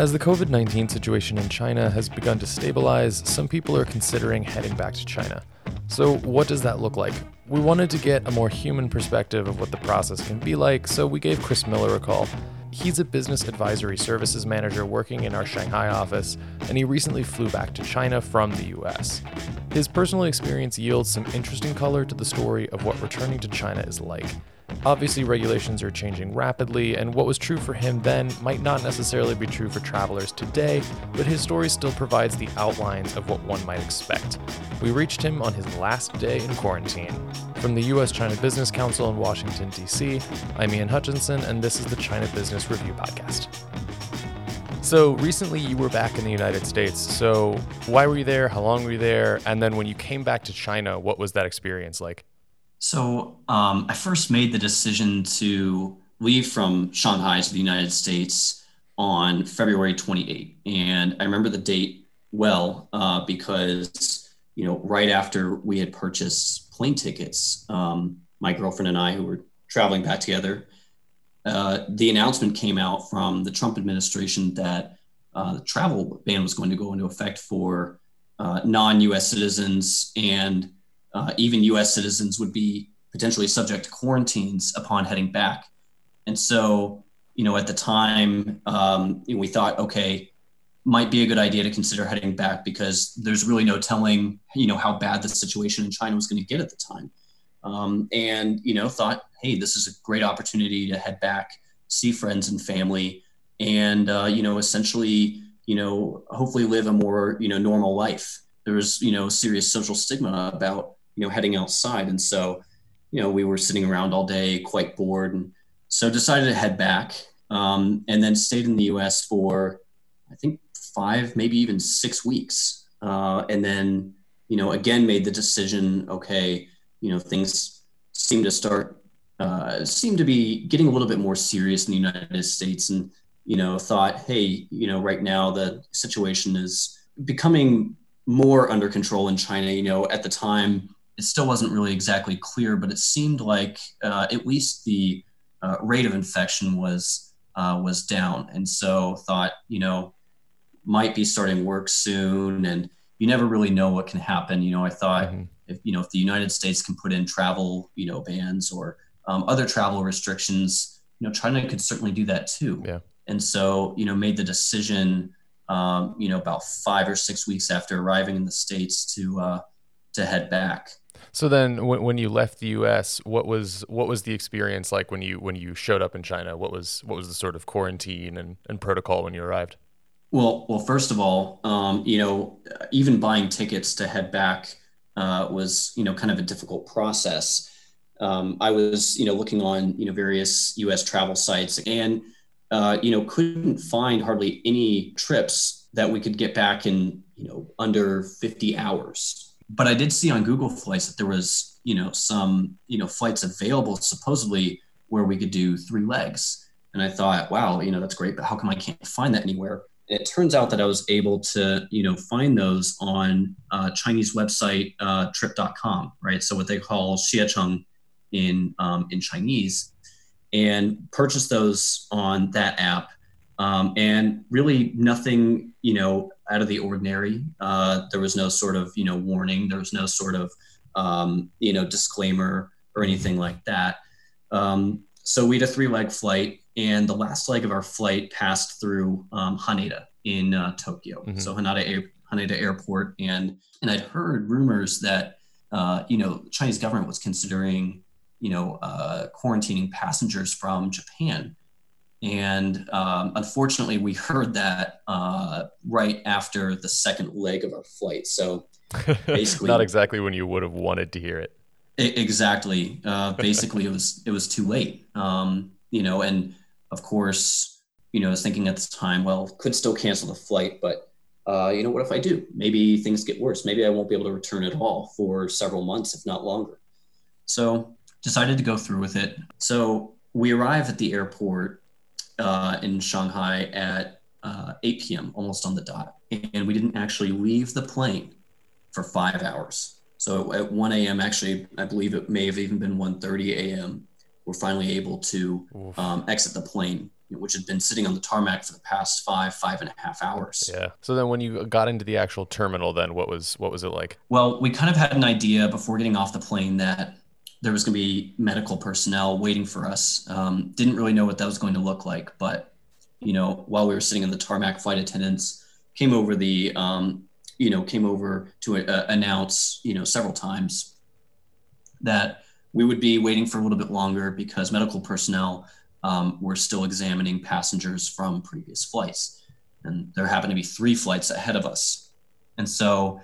As the COVID 19 situation in China has begun to stabilize, some people are considering heading back to China. So, what does that look like? We wanted to get a more human perspective of what the process can be like, so we gave Chris Miller a call. He's a business advisory services manager working in our Shanghai office, and he recently flew back to China from the US. His personal experience yields some interesting color to the story of what returning to China is like. Obviously, regulations are changing rapidly, and what was true for him then might not necessarily be true for travelers today, but his story still provides the outlines of what one might expect. We reached him on his last day in quarantine. From the U.S. China Business Council in Washington, D.C., I'm Ian Hutchinson, and this is the China Business Review Podcast. So, recently you were back in the United States. So, why were you there? How long were you there? And then when you came back to China, what was that experience like? So um, I first made the decision to leave from Shanghai to the United States on February 28. And I remember the date well uh, because, you know, right after we had purchased plane tickets, um, my girlfriend and I, who were traveling back together, uh, the announcement came out from the Trump administration that uh, the travel ban was going to go into effect for uh, non US citizens and uh, even US citizens would be potentially subject to quarantines upon heading back. And so, you know, at the time, um, we thought, okay, might be a good idea to consider heading back because there's really no telling, you know, how bad the situation in China was going to get at the time. Um, and, you know, thought, hey, this is a great opportunity to head back, see friends and family, and, uh, you know, essentially, you know, hopefully live a more, you know, normal life. There was, you know, serious social stigma about you know heading outside. And so you know we were sitting around all day quite bored. And so decided to head back um, and then stayed in the us for i think five maybe even six weeks. Uh, and then you know again made the decision okay you know things seem to start uh, seem to be getting a little bit more serious in the united states. And you know thought hey you know right now the situation is becoming more under control in china. You know at the time it still wasn't really exactly clear, but it seemed like uh, at least the uh, rate of infection was uh, was down, and so thought you know might be starting work soon, and you never really know what can happen. You know, I thought mm-hmm. if you know if the United States can put in travel you know bans or um, other travel restrictions, you know, China could certainly do that too. Yeah. And so you know made the decision. Um, you know, about five or six weeks after arriving in the states to uh, to head back. So then, when, when you left the U.S., what was what was the experience like when you when you showed up in China? What was what was the sort of quarantine and, and protocol when you arrived? Well, well, first of all, um, you know, even buying tickets to head back uh, was you know kind of a difficult process. Um, I was you know looking on you know various U.S. travel sites and uh, you know couldn't find hardly any trips that we could get back in you know under 50 hours but I did see on Google Flights that there was, you know, some, you know, flights available supposedly where we could do three legs. And I thought, wow, you know, that's great, but how come I can't find that anywhere? And it turns out that I was able to, you know, find those on uh, Chinese website uh, trip.com, right? So what they call Xiecheng in um, in Chinese, and purchase those on that app. Um, and really nothing, you know, out of the ordinary. Uh, there was no sort of you know warning. There was no sort of um, you know disclaimer or anything like that. Um, so we had a three leg flight, and the last leg of our flight passed through um, Haneda in uh, Tokyo. Mm-hmm. So Haneda, Air- Haneda Airport, and and I'd heard rumors that uh, you know Chinese government was considering you know uh, quarantining passengers from Japan and um, unfortunately, we heard that uh, right after the second leg of our flight. So basically, not exactly when you would have wanted to hear it. it exactly. Uh, basically, it was it was too late. Um, you know, and of course, you know, I was thinking at the time, well, could still cancel the flight, but uh, you know, what if I do? Maybe things get worse. Maybe I won't be able to return at all for several months, if not longer. So decided to go through with it. So we arrive at the airport uh, in Shanghai at uh, 8 p.m., almost on the dot. And we didn't actually leave the plane for five hours. So at 1 a.m., actually, I believe it may have even been 1.30 a.m., We're finally able to um, exit the plane, which had been sitting on the tarmac for the past five, five and a half hours. Yeah. So then, when you got into the actual terminal, then what was what was it like? Well, we kind of had an idea before getting off the plane that there was going to be medical personnel waiting for us. Um, didn't really know what that was going to look like, but you know, while we were sitting in the tarmac, flight attendants came over the, um, you know, came over to uh, announce, you know, several times that we would be waiting for a little bit longer because medical personnel um, were still examining passengers from previous flights. And there happened to be three flights ahead of us. And so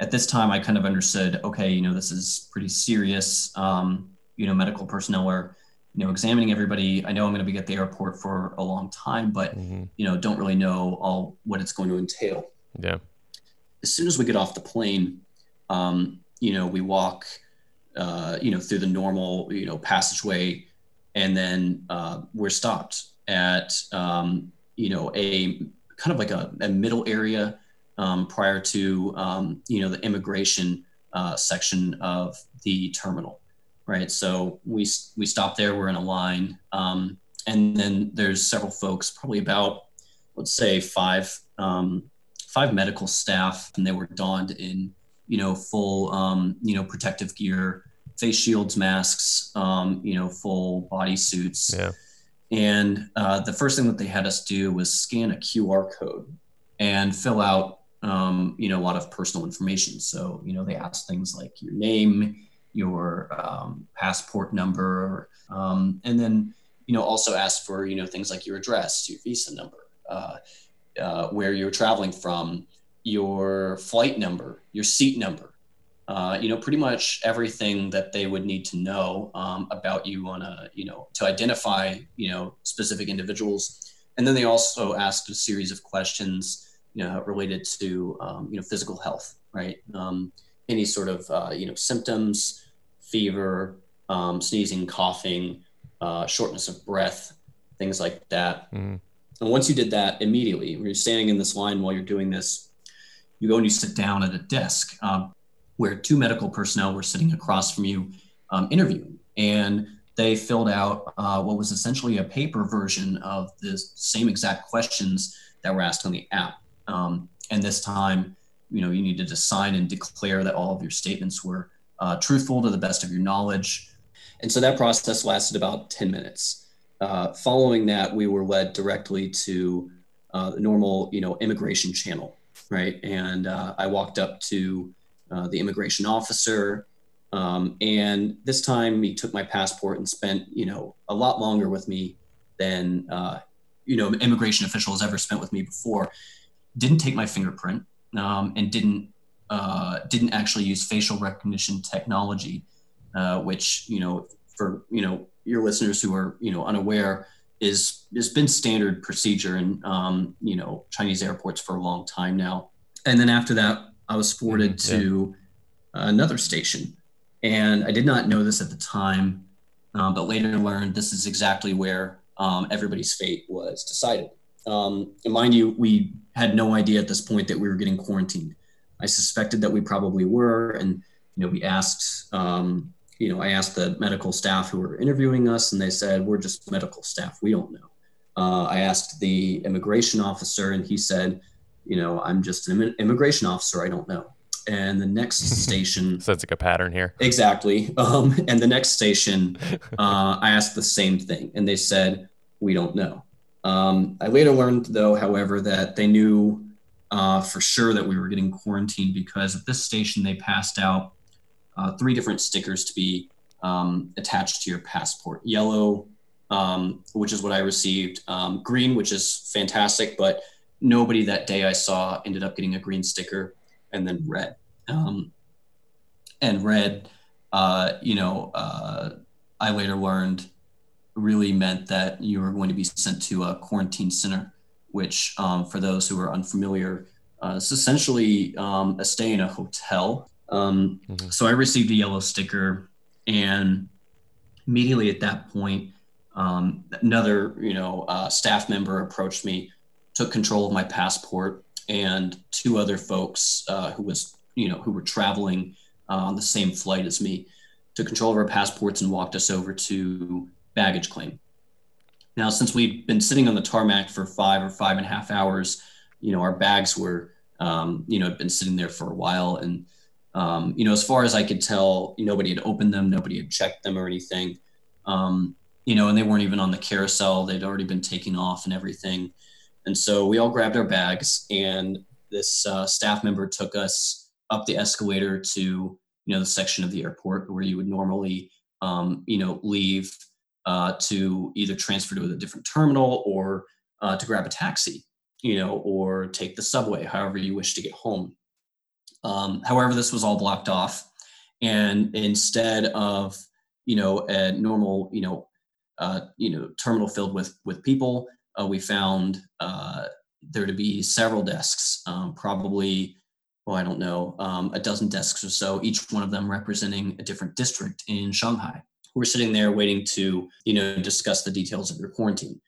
at this time, I kind of understood okay, you know, this is pretty serious. Um, you know, medical personnel are, you know, examining everybody. I know I'm going to be at the airport for a long time, but, mm-hmm. you know, don't really know all what it's going to entail. Yeah. As soon as we get off the plane, um, you know, we walk uh, you know, through the normal, you know, passageway, and then uh, we're stopped at, um, you know, a kind of like a, a middle area um, prior to, um, you know, the immigration uh, section of the terminal, right? So we we stop there. We're in a line, um, and then there's several folks, probably about, let's say five um, five medical staff, and they were donned in you know, full, um, you know, protective gear, face shields, masks, um, you know, full body suits. Yeah. And uh, the first thing that they had us do was scan a QR code and fill out, um, you know, a lot of personal information. So, you know, they asked things like your name, your um, passport number, um, and then, you know, also asked for, you know, things like your address, your visa number, uh, uh, where you're traveling from, your flight number, your seat number, uh, you know, pretty much everything that they would need to know um, about you on a, you know, to identify, you know, specific individuals. And then they also asked a series of questions, you know, related to, um, you know, physical health, right? Um, any sort of, uh, you know, symptoms, fever, um, sneezing, coughing, uh, shortness of breath, things like that. Mm. And once you did that, immediately, you're standing in this line while you're doing this, you go and you sit down at a desk um, where two medical personnel were sitting across from you um, interviewing. And they filled out uh, what was essentially a paper version of the same exact questions that were asked on the app. Um, and this time, you know, you needed to sign and declare that all of your statements were uh, truthful to the best of your knowledge. And so that process lasted about 10 minutes. Uh, following that, we were led directly to uh, the normal, you know, immigration channel right? And uh, I walked up to uh, the immigration officer, um, and this time he took my passport and spent, you know, a lot longer with me than uh, you know immigration officials ever spent with me before. Didn't take my fingerprint um, and didn't uh, didn't actually use facial recognition technology, uh, which you know for you know your listeners who are you know unaware is has been standard procedure in um, you know Chinese airports for a long time now. And then after that, I was forwarded mm-hmm. to another station, and I did not know this at the time, um, but later learned this is exactly where um, everybody's fate was decided. Um, and mind you, we had no idea at this point that we were getting quarantined. I suspected that we probably were, and you know, we asked um, you know, I asked the medical staff who were interviewing us, and they said, We're just medical staff. We don't know. Uh, I asked the immigration officer, and he said, You know, I'm just an immigration officer. I don't know. And the next station. Sounds like a pattern here. Exactly. Um, and the next station, uh, I asked the same thing, and they said, We don't know. Um, I later learned, though, however, that they knew uh, for sure that we were getting quarantined because at this station they passed out uh, three different stickers to be um, attached to your passport. Yellow, um, which is what I received. Um, green, which is fantastic, but nobody that day I saw ended up getting a green sticker. And then red. Um, and red, uh, you know, uh, I later learned really meant that you were going to be sent to a quarantine center, which, um, for those who are unfamiliar, uh, is essentially um, a stay in a hotel um, mm-hmm. So I received a yellow sticker, and immediately at that point, um, another you know uh, staff member approached me, took control of my passport, and two other folks uh, who was you know who were traveling uh, on the same flight as me took control of our passports and walked us over to baggage claim. Now, since we'd been sitting on the tarmac for five or five and a half hours, you know, our bags were, um, you know, had been sitting there for a while. And, um, you know, as far as I could tell, nobody had opened them, nobody had checked them or anything. Um, you know, and they weren't even on the carousel. They'd already been taken off and everything. And so we all grabbed our bags, and this uh, staff member took us up the escalator to, you know, the section of the airport where you would normally, um, you know, leave uh, to either transfer to a different terminal or uh, to grab a taxi, you know, or take the subway, however you wish to get home. Um, however, this was all blocked off, and instead of you know a normal you know uh, you know terminal filled with with people, uh, we found uh, there to be several desks, um, probably well I don't know um, a dozen desks or so, each one of them representing a different district in Shanghai we're sitting there waiting to, you know, discuss the details of your quarantine.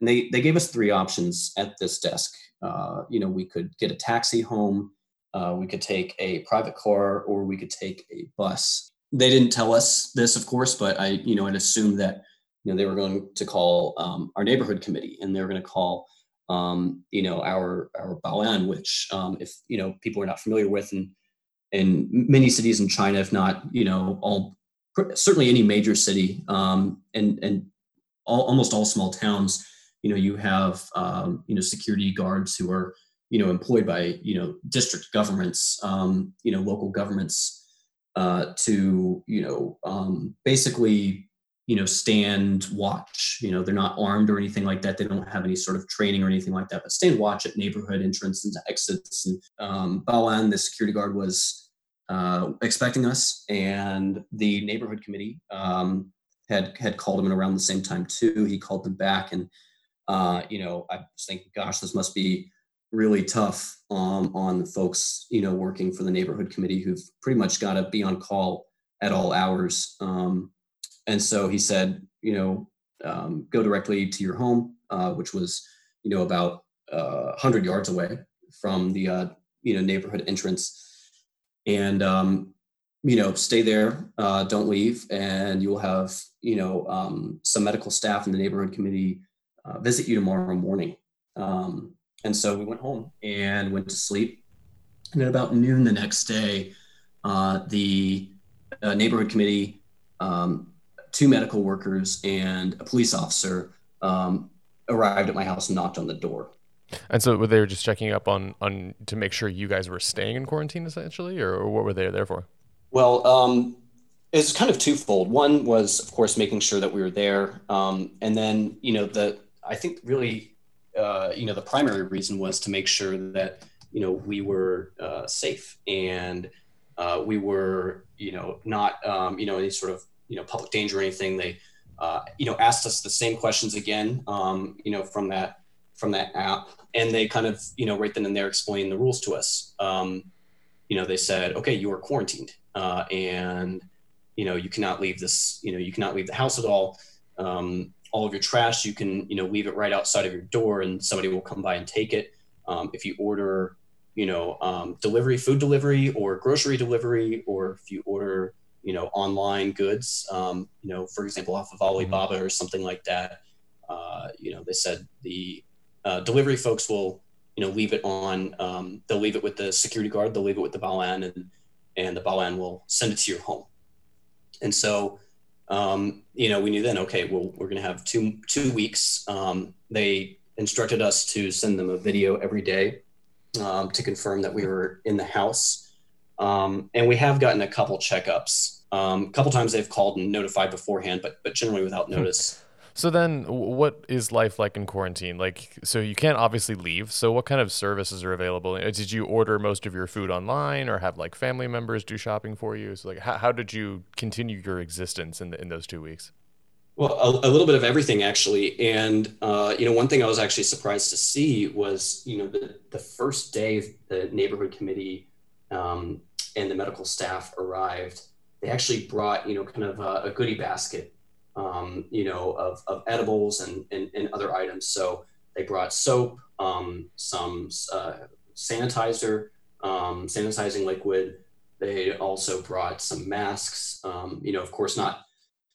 And they, they gave us three options at this desk. Uh, you know, we could get a taxi home, uh, we could take a private car, or we could take a bus. They didn't tell us this, of course, but I, you know, I'd assumed that, you know, they were going to call um, our neighborhood committee and they were going to call, um, you know, our our Baoan, which, um, if you know, people are not familiar with, and in many cities in China, if not, you know, all certainly any major city um, and and all, almost all small towns you know you have um, you know security guards who are you know employed by you know district governments um, you know local governments uh, to you know um, basically you know stand watch. You know they're not armed or anything like that. They don't have any sort of training or anything like that but stand watch at neighborhood entrances and exits and um, Baoan the security guard was uh, expecting us, and the neighborhood committee um, had had called him in around the same time too. He called them back, and uh, you know, I was thinking, gosh, this must be really tough um, on the folks, you know, working for the neighborhood committee who've pretty much got to be on call at all hours. Um, and so he said, you know, um, go directly to your home, uh, which was, you know, about uh, 100 yards away from the, uh, you know, neighborhood entrance and um, you know stay there uh, don't leave and you will have you know um, some medical staff in the neighborhood committee uh, visit you tomorrow morning. Um, and so we went home and went to sleep. And at about noon the next day uh, the uh, neighborhood committee um, two medical workers and a police officer um, arrived at my house and knocked on the door and so they were just checking up on on to make sure you guys were staying in quarantine essentially, or, what were they there for? Well, um, it's kind of twofold. One was, of course, making sure that we were there, um, and then you know the I think really uh, you know the primary reason was to make sure that you know we were uh, safe and uh, we were you know not um, you know any sort of you know public danger or anything. They uh, you know asked us the same questions again um, you know from that from that app, and they kind of you know right then and there explained the rules to us. Um, you know, they said, okay, you are quarantined, uh, and you know you cannot leave this. You know, you cannot leave the house at all. Um, all of your trash, you can you know leave it right outside of your door, and somebody will come by and take it. Um, if you order, you know, um, delivery, food delivery, or grocery delivery, or if you order, you know, online goods, um, you know, for example, off of Alibaba or something like that. Uh, you know, they said the uh, delivery folks will you know leave it on um, they'll leave it with the security guard they'll leave it with the baoan and and the baoan will send it to your home. And so um, you know we knew then okay well we're going to have two two weeks. Um, they instructed us to send them a video every day um, to confirm that we were in the house. Um, and we have gotten a couple checkups. Um, a couple times they've called and notified beforehand but but generally without hmm. notice so then, what is life like in quarantine? Like, so you can't obviously leave. So what kind of services are available? Uh, did you order most of your food online, or have like family members do shopping for you? So like, how, how did you continue your existence in the, in those two weeks? Well, a, a little bit of everything actually, and uh, you know, one thing I was actually surprised to see was you know the the first day the neighborhood committee um, and the medical staff arrived, they actually brought you know kind of a, a goodie basket um, you know, of, of edibles and, and, and, other items. So they brought soap, um, some uh, sanitizer, um, sanitizing liquid. They also brought some masks. Um, you know, of course, not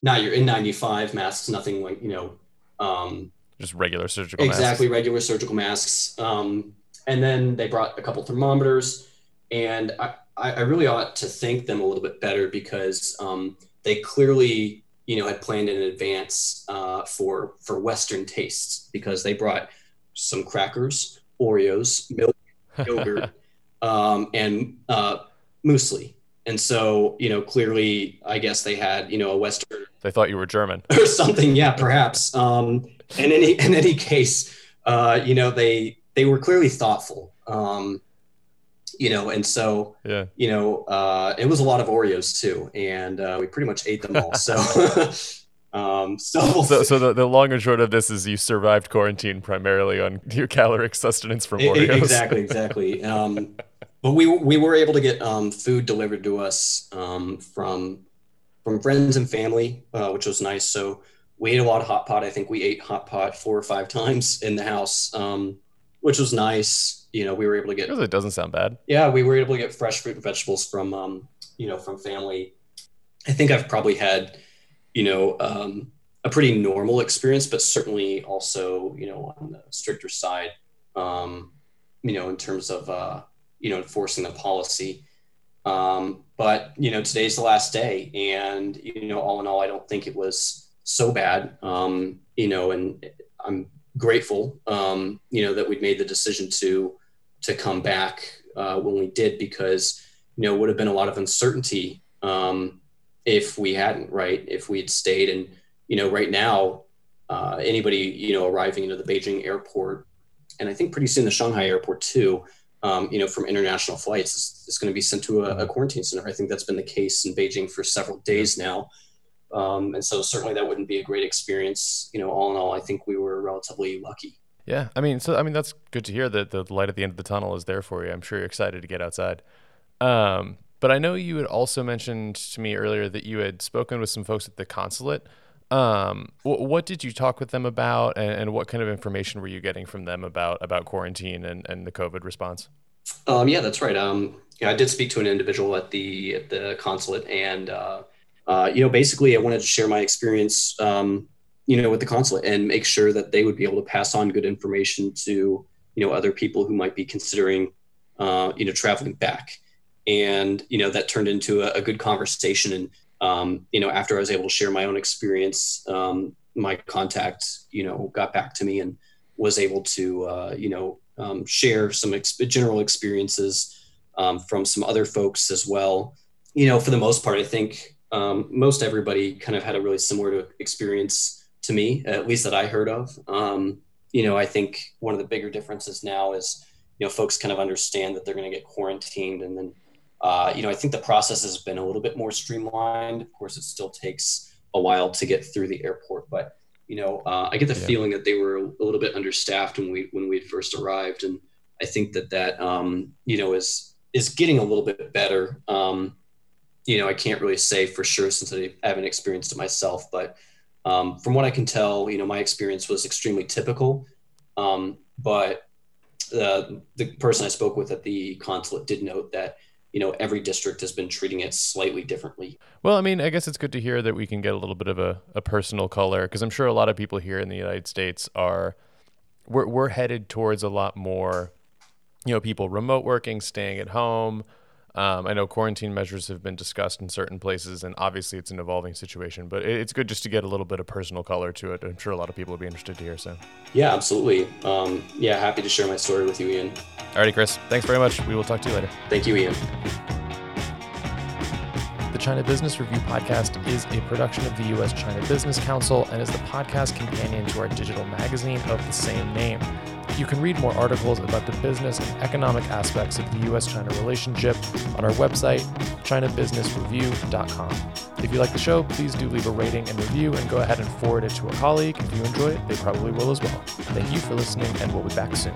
not your N95 masks, nothing like you know, um, just regular surgical exactly masks. regular surgical masks. Um, and then they brought a couple thermometers, and I, I really ought to thank them a little bit better because um, they clearly you know had planned in advance uh, for for Western tastes because they brought some crackers, Oreos, milk, yogurt, um, and uh, muesli. And so, you know, clearly, I guess they had, you know, a Western They thought you were German. or something. Yeah, perhaps. Um, in any in any case, uh, you know, they they were clearly thoughtful. Um, you know, and so Yeah. you know, uh, it was a lot of Oreos too, and uh, we pretty much ate them all. So, um, so, So, so the, the long and short of this is you survived quarantine primarily on your caloric sustenance from Oreos. Exactly, exactly. Um, but we we were able to get um, food delivered to us um, from from friends and family, uh, which was nice. So we ate a lot of hot pot. I think we ate hot pot four or five times in the house, um, which was nice. You know, we were able to get Because it doesn't sound bad. yeah, we were able to get fresh fruit and vegetables from um, you know from family. I think I've probably had you know um, a pretty normal experience, but certainly also you know on the stricter side, um, you know in terms of uh, you know enforcing the policy. Um, but you know today's the last day, and you know all in all, I don't think it was so bad. Um, you know, and I'm grateful um, you know that we'd made the decision to to come back uh, when we did because you know would have been a lot of uncertainty um, if we hadn't right? If we had stayed and you know right now uh, anybody you know arriving into the beijing airport and i think pretty soon the shanghai airport too um, you know from international flights is, is going to be sent to a, a quarantine center. I think that's been the case in beijing for several days now. Um, and so certainly that wouldn't be a great experience you know all in all i think we were relatively lucky Yeah, I mean, so I mean that's good to hear that the light at the end of the tunnel is there for you. I'm sure you're excited to get outside. Um, but I know you had also mentioned to me earlier that you had spoken with some folks at the consulate. Um, wh- what did you talk with them about, and, and what kind of information were you getting from them about about quarantine and, and the COVID response? Um, yeah, that's right. Um, yeah, I did speak to an individual at the at the consulate, and uh, uh, you know, basically, I wanted to share my experience, um, you know, with the consulate and make sure that they would be able to pass on good information to you know other people who might be considering, uh, you know, traveling back. And you know, that turned into a, a good conversation. And um, you know, after I was able to share my own experience, um, my contact, you know, got back to me and was able to, uh, you know, um, share some ex- general experiences um, from some other folks as well. You know, for the most part, I think um, most everybody kind of had a really similar experience to me, at least that I heard of. Um, you know, I think one of the bigger differences now is, you know, folks kind of understand that they're going to get quarantined. And then, uh, you know, I think the process has been a little bit more streamlined. Of course, it still takes a while to get through the airport, but you know, uh, I get the Yeah. feeling that they were a little bit understaffed when we when we first arrived, and I think that that um, you know is is getting a little bit better. Um, you know, I can't really say for sure since I haven't experienced it myself, but um, from what I can tell, you know, my experience was extremely typical. Um, but uh, the person I spoke with at the consulate did note that you know every district has been treating it slightly differently. Well, I mean, I guess it's good to hear that we can get a little bit of a, a personal color because I'm sure a lot of people here in the United States are we're we're headed towards a lot more, you know, people remote working, staying at home. Um, I know quarantine measures have been discussed in certain places, and obviously it's an evolving situation. But it's good just to get a little bit of personal color to it. I'm sure a lot of people will be interested to hear. So, Yeah, absolutely. Um, yeah, happy to share my story with you, Ian. alrighty, Chris, thanks very much. We will talk to you later. Thank you, Ian. The China Business Review podcast is a production of the U.S. China Business Council and is the podcast companion to our digital magazine of the same name. You can read more articles about the business and economic aspects of the U.S. China relationship on our website, ChinaBusinessReview.com. If you like the show, please do leave a rating and review and go ahead and forward it to a colleague. If you enjoy it, they probably will as well. Thank you for listening, and we'll be back soon.